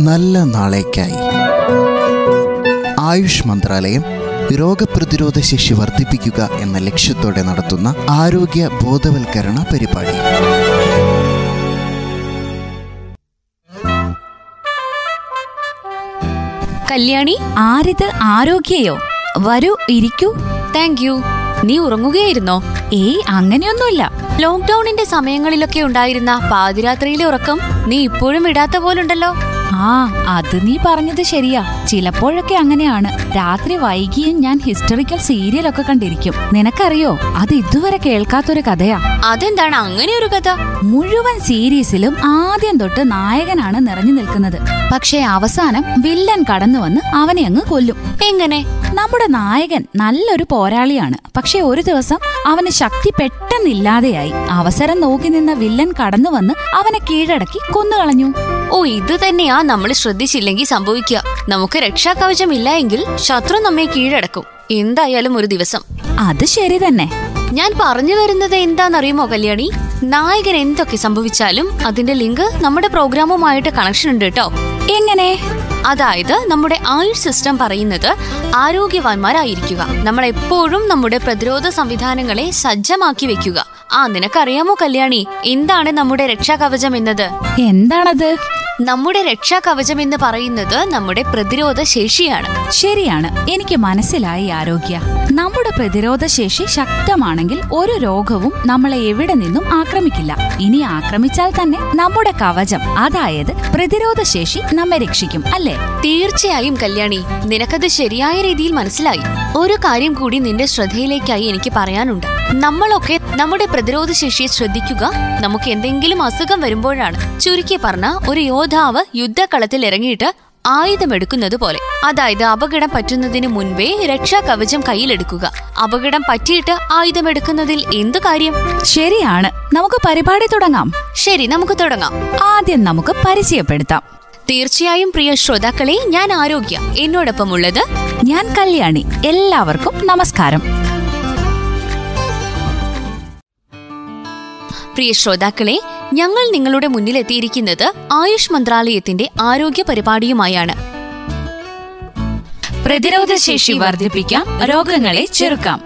നല്ല നാളേക്കായി. ആയുഷ് മന്ത്രാലയം രോഗപ്രതിരോധ ശേഷി വർദ്ധിപ്പിക്കുക എന്ന ലക്ഷ്യത്തോടെ നടത്തുന്ന ആരോഗ്യ ബോധവൽക്കരണ പരിപാടി. കല്യാണി ആരിത് ആരോഗ്യയോ? വരൂ ഇരിക്കൂ. താങ്ക് യു നീ ഉറങ്ങുകയായിരുന്നോ? ഏയ് അങ്ങനെയൊന്നുമില്ല. ലോക്ക്ഡൌണിന്റെ സമയങ്ങളിലൊക്കെ ഉണ്ടായിരുന്ന പാതിരാത്രിയിലെ ഉറക്കം നീ ഇപ്പോഴും ഇടാത്ത പോലുണ്ടല്ലോ. ആ അത് നീ പറഞ്ഞത് ശരിയാ. ചിലപ്പോഴൊക്കെ അങ്ങനെയാണ്. രാത്രി വൈകിയും ഞാൻ ഹിസ്റ്ററിക്കൽ സീരിയലൊക്കെ കണ്ടിരിക്കും. നിനക്കറിയോ? അത് ഇതുവരെ കേൾക്കാത്തൊരു കഥയാ. അതെന്താണ്? അങ്ങനെ ഒരു കഥ? മുഴുവൻ സീരീസിലും ആദ്യം തൊട്ട് നായകനാണ് നിറഞ്ഞു നിൽക്കുന്നത്. പക്ഷേ അവസാനം വില്ലൻ കടന്നു വന്ന് അവനെ അങ്ങ് കൊല്ലും. എങ്ങനെ? നമ്മുടെ നായകൻ നല്ലൊരു പോരാളിയാണ്. പക്ഷേ ഒരു ദിവസം അവന് ശക്തി പെട്ടെന്നില്ലാതെയായി. അവസരം നോക്കി നിന്ന വില്ലൻ കടന്നു വന്ന് അവനെ കീഴടക്കി കൊന്നുകളഞ്ഞു. ഇത് തന്നെയാ നമ്മൾ ശ്രദ്ധിച്ചില്ലെങ്കിൽ സംഭവിക്കുക. നമുക്ക് രക്ഷാകവചം ഇല്ല എങ്കിൽ ശത്രു നമ്മെ കീഴടക്കും. എന്തായാലും ഒരു ദിവസം. അത് ശരി തന്നെ. ഞാൻ പറഞ്ഞു വരുന്നത് എന്താണെന്നറിയുമോ കല്യാണി? നായകൻ എന്തൊക്കെ സംഭവിച്ചാലും അതിന്റെ ലിങ്ക് നമ്മുടെ പ്രോഗ്രാമുമായിട്ട് കണക്ഷൻ ഉണ്ട് കേട്ടോ. എങ്ങനെ? അതായത് നമ്മുടെ ആയുഷ് സിസ്റ്റം പറയുന്നത് ആരോഗ്യവാന്മാരായിരിക്കുക. നമ്മൾ എപ്പോഴും നമ്മുടെ പ്രതിരോധ സംവിധാനങ്ങളെ സജ്ജമാക്കി വെക്കുക. ആ നിനക്കറിയാമോ കല്യാണി? എന്താണ് നമ്മുടെ രക്ഷാകവചം എന്നത്? എന്താണത്? നമ്മുടെ രക്ഷാകവചം എന്ന് പറയുന്നത് നമ്മുടെ പ്രതിരോധ ശേഷിയാണ്. ശരിയാണ്. എനിക്ക് മനസ്സിലായി ആരോഗ്യ. നമ്മുടെ പ്രതിരോധ ശേഷി ശക്തമാണെങ്കിൽ ഒരു രോഗവും നമ്മളെ എവിടെ നിന്നും ആക്രമിക്കില്ല. ഇനി ആക്രമിച്ചാൽ തന്നെ നമ്മുടെ കവചം അതായത് പ്രതിരോധ ശേഷി നമ്മെ രക്ഷിക്കും അല്ലേ? തീർച്ചയായും കല്യാണി. നിനക്കത് ശരിയായ രീതിയിൽ മനസ്സിലായി. ഒരു കാര്യം കൂടി നിന്റെ ശ്രദ്ധയിലേക്കായി എനിക്ക് പറയാനുണ്ട്. നമ്മളൊക്കെ നമ്മുടെ പ്രതിരോധ ശേഷിയെ ശ്രദ്ധിക്കുക നമുക്ക് എന്തെങ്കിലും അസുഖം വരുമ്പോഴാണ്. ചുരുക്കി പറഞ്ഞ ഒരു യോദ്ധാവ് യുദ്ധക്കളത്തിൽ ഇറങ്ങിയിട്ട് ആയുധമെടുക്കുന്നത് പോലെ. അതായത് അപകടം പറ്റുന്നതിന് മുൻപേ രക്ഷാ കവചം കയ്യിലെടുക്കുക. അപകടം പറ്റിയിട്ട് ആയുധമെടുക്കുന്നതിൽ എന്തു കാര്യം? ശരിയാണ്. നമുക്ക് പരിപാടി തുടങ്ങാം. ശരി നമുക്ക് തുടങ്ങാം. ആദ്യം നമുക്ക് പരിചയപ്പെടുത്താം. തീർച്ചയായും പ്രിയ ശ്രോതാക്കളെ ഞാൻ ആരോഗ്യ. എന്നോടൊപ്പം ഉള്ളത് ഞാൻ കല്യാണി. എല്ലാവർക്കും നമസ്കാരം. പ്രിയ ശ്രോതാക്കളെ ഞങ്ങൾ നിങ്ങളുടെ മുന്നിലെത്തിയിരിക്കുന്നത് ആയുഷ് മന്ത്രാലയത്തിന്റെ ആരോഗ്യ പരിപാടിയുമായാണ്. പ്രതിരോധ ശേഷി വർദ്ധിപ്പിക്കാം രോഗങ്ങളെ ചെറുക്കാം.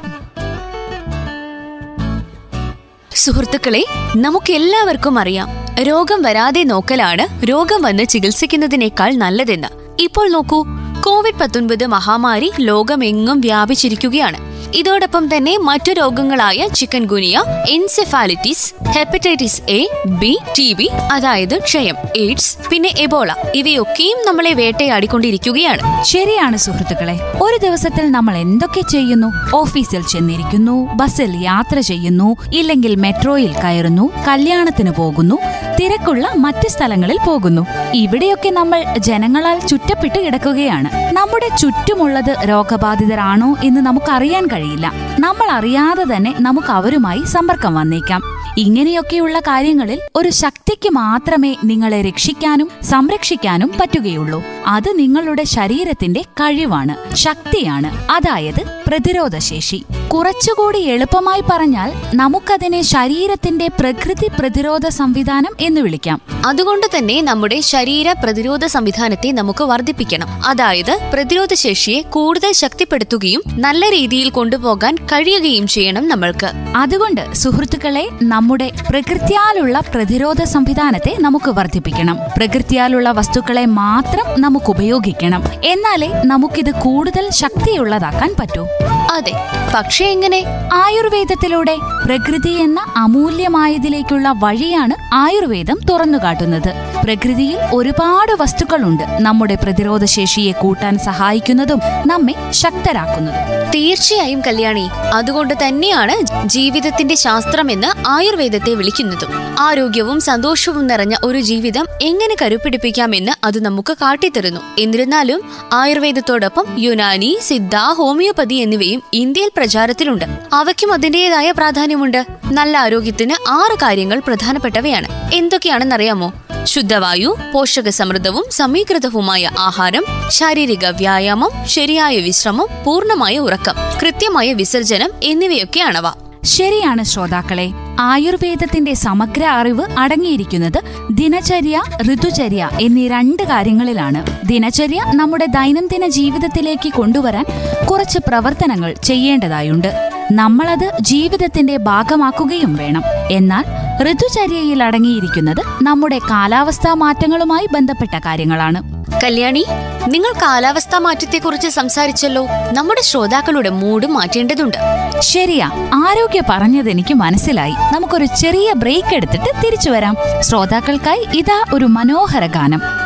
സുഹൃത്തുക്കളെ നമുക്കെല്ലാവർക്കും അറിയാം രോഗം വരാതെ നോക്കലാണ് രോഗം വന്ന് ചികിത്സിക്കുന്നതിനേക്കാൾ നല്ലതെന്ന്. ഇപ്പോൾ നോക്കൂ കോവിഡ് പത്തൊൻപത് മഹാമാരി ലോകമെങ്ങും വ്യാപിച്ചിരിക്കുകയാണ്. ഇതോടൊപ്പം തന്നെ മറ്റു രോഗങ്ങളായ chikungunya encephalitis hepatitis A B T B അതായത് ക്ഷയം എയ്ഡ്സ് പിന്നെ എബോള. ഇവയൊക്കെയും നമ്മളെ വേട്ടയാടിക്കൊണ്ടിരിക്കുകയാണ്. ശരിയാണ് സുഹൃത്തുക്കളെ ഒരു ദിവസത്തിൽ നമ്മൾ എന്തൊക്കെ ചെയ്യുന്നു? ഓഫീസിൽ ചെന്നിരിക്കുന്നു ബസ്സിൽ യാത്ര ചെയ്യുന്നു ഇല്ലെങ്കിൽ മെട്രോയിൽ കയറുന്നു കല്യാണത്തിന് പോകുന്നു തിരക്കുള്ള മറ്റ് സ്ഥലങ്ങളിൽ പോകുന്നു. ഇവിടെയൊക്കെ നമ്മൾ ജനങ്ങളാൽ ചുറ്റപ്പെട്ട് കിടക്കുകയാണ്. നമ്മുടെ ചുറ്റുമുള്ളത് രോഗബാധിതരാണോ എന്ന് നമുക്കറിയാൻ കഴിയില്ല. നമ്മൾ അറിയാതെ തന്നെ നമുക്ക് അവരുമായി സമ്പർക്കം വന്നേക്കാം. ഇങ്ങനെയൊക്കെയുള്ള കാര്യങ്ങളിൽ ഒരു ശക്തിക്ക് മാത്രമേ നിങ്ങളെ രക്ഷിക്കാനും സംരക്ഷിക്കാനും പറ്റുകയുള്ളൂ. അത് നിങ്ങളുടെ ശരീരത്തിന്റെ കഴിവാണ് ശക്തിയാണ്. അതായത് പ്രതിരോധശേഷി. കുറച്ചുകൂടി എളുപ്പമായി പറഞ്ഞാൽ നമുക്കതിനെ ശരീരത്തിന്റെ പ്രകൃതി പ്രതിരോധ സംവിധാനം എന്ന് വിളിക്കാം. അതുകൊണ്ട് തന്നെ നമ്മുടെ ശരീര പ്രതിരോധ സംവിധാനത്തെ നമുക്ക് വർദ്ധിപ്പിക്കണം. അതായത് പ്രതിരോധ ശേഷിയെ കൂടുതൽ ശക്തിപ്പെടുത്തുകയും നല്ല രീതിയിൽ കൊണ്ടുപോകാൻ കഴിയുകയും ചെയ്യണം നമ്മൾക്ക്. അതുകൊണ്ട് സുഹൃത്തുക്കളെ നമ്മുടെ പ്രകൃതിയാലുള്ള പ്രതിരോധ സംവിധാനത്തെ നമുക്ക് വർദ്ധിപ്പിക്കണം. പ്രകൃതിയാലുള്ള വസ്തുക്കളെ മാത്രം നമുക്ക് ഉപയോഗിക്കണം. എന്നാലേ നമുക്കിത് കൂടുതൽ ശക്തിയുള്ളതാക്കാൻ പറ്റൂ. അതെ പക്ഷേ എങ്ങനെ ആയുർവേദത്തിലൂടെ പ്രകൃതി എന്ന അമൂല്യമായതിലേക്കുള്ള വഴിയാണ് ആയുർവേദം തുറന്നുകാട്ടുന്നത്. പ്രകൃതിയിൽ ഒരുപാട് വസ്തുക്കളുണ്ട്. നമ്മുടെ പ്രതിരോധ ശേഷിയെ കൂട്ടാൻ സഹായിക്കുന്നതും നമ്മെ ശക്തരാക്കുന്നതും. തീർച്ചയായും കല്യാണി. അതുകൊണ്ട് തന്നെയാണ് ജീവിതത്തിന്റെ ശാസ്ത്രമെന്ന് ആയുർവേദത്തെ വിളിക്കുന്നതും. ആരോഗ്യവും സന്തോഷവും നിറഞ്ഞ ഒരു ജീവിതം എങ്ങനെ കരുപ്പിടിപ്പിക്കാമെന്ന് അത് നമുക്ക് കാട്ടിത്തരുന്നു. എന്നിരുന്നാലും ആയുർവേദത്തോടൊപ്പം യുനാനി സിദ്ധ ഹോമിയോപതി എന്നിവയും ഇന്ത്യയിൽ പ്രചാരത്തിലുണ്ട്. അവയ്ക്കും അതിന്റേതായ പ്രാധാന്യമുണ്ട്. നല്ല ആരോഗ്യത്തിന് ആറ് കാര്യങ്ങൾ പ്രധാനപ്പെട്ടവയാണ്. എന്തൊക്കെയാണെന്നറിയാമോ? ശുദ്ധവായു പോഷക സമൃദ്ധവും സമീകൃതവുമായ ആഹാരം ശാരീരിക വ്യായാമം ശരിയായ വിശ്രമം പൂർണമായ ഉറക്കം കൃത്യമായ വിസർജനം എന്നിവയൊക്കെയാണവ. ശരിയാണ് ശ്രോതാക്കളെ ആയുർവേദത്തിന്റെ സമഗ്ര അറിവ് അടങ്ങിയിരിക്കുന്നത് ദിനചര്യ ഋതുചര്യ എന്നീ രണ്ട് കാര്യങ്ങളിലാണ്. ദിനചര്യ നമ്മുടെ ദൈനംദിന ജീവിതത്തിലേക്ക് കൊണ്ടുവരാൻ കുറച്ച് പ്രവർത്തനങ്ങൾ ചെയ്യേണ്ടതായുണ്ട്. നമ്മളത് ജീവിതത്തിന്റെ ഭാഗമാക്കുകയും വേണം. എന്നാൽ ഋതുചര്യയിൽ അടങ്ങിയിരിക്കുന്നത് നമ്മുടെ കാലാവസ്ഥാ മാറ്റങ്ങളുമായി ബന്ധപ്പെട്ട കാര്യങ്ങളാണ്. കല്യാണി നിങ്ങൾ കാലാവസ്ഥാ മാറ്റത്തെക്കുറിച്ച് സംസാരിച്ചല്ലോ. നമ്മുടെ ശ്രോതാക്കളുടെ മൂഡ് മാറ്റേണ്ടതുണ്ട്. ശരിയാ ആരോഗ്യ പറഞ്ഞത് എനിക്ക് മനസ്സിലായി. നമുക്കൊരു ചെറിയ ബ്രേക്ക് എടുത്തിട്ട് തിരിച്ചു വരാം. ശ്രോതാക്കൾക്കായി ഇതാ ഒരു മനോഹര ഗാനം.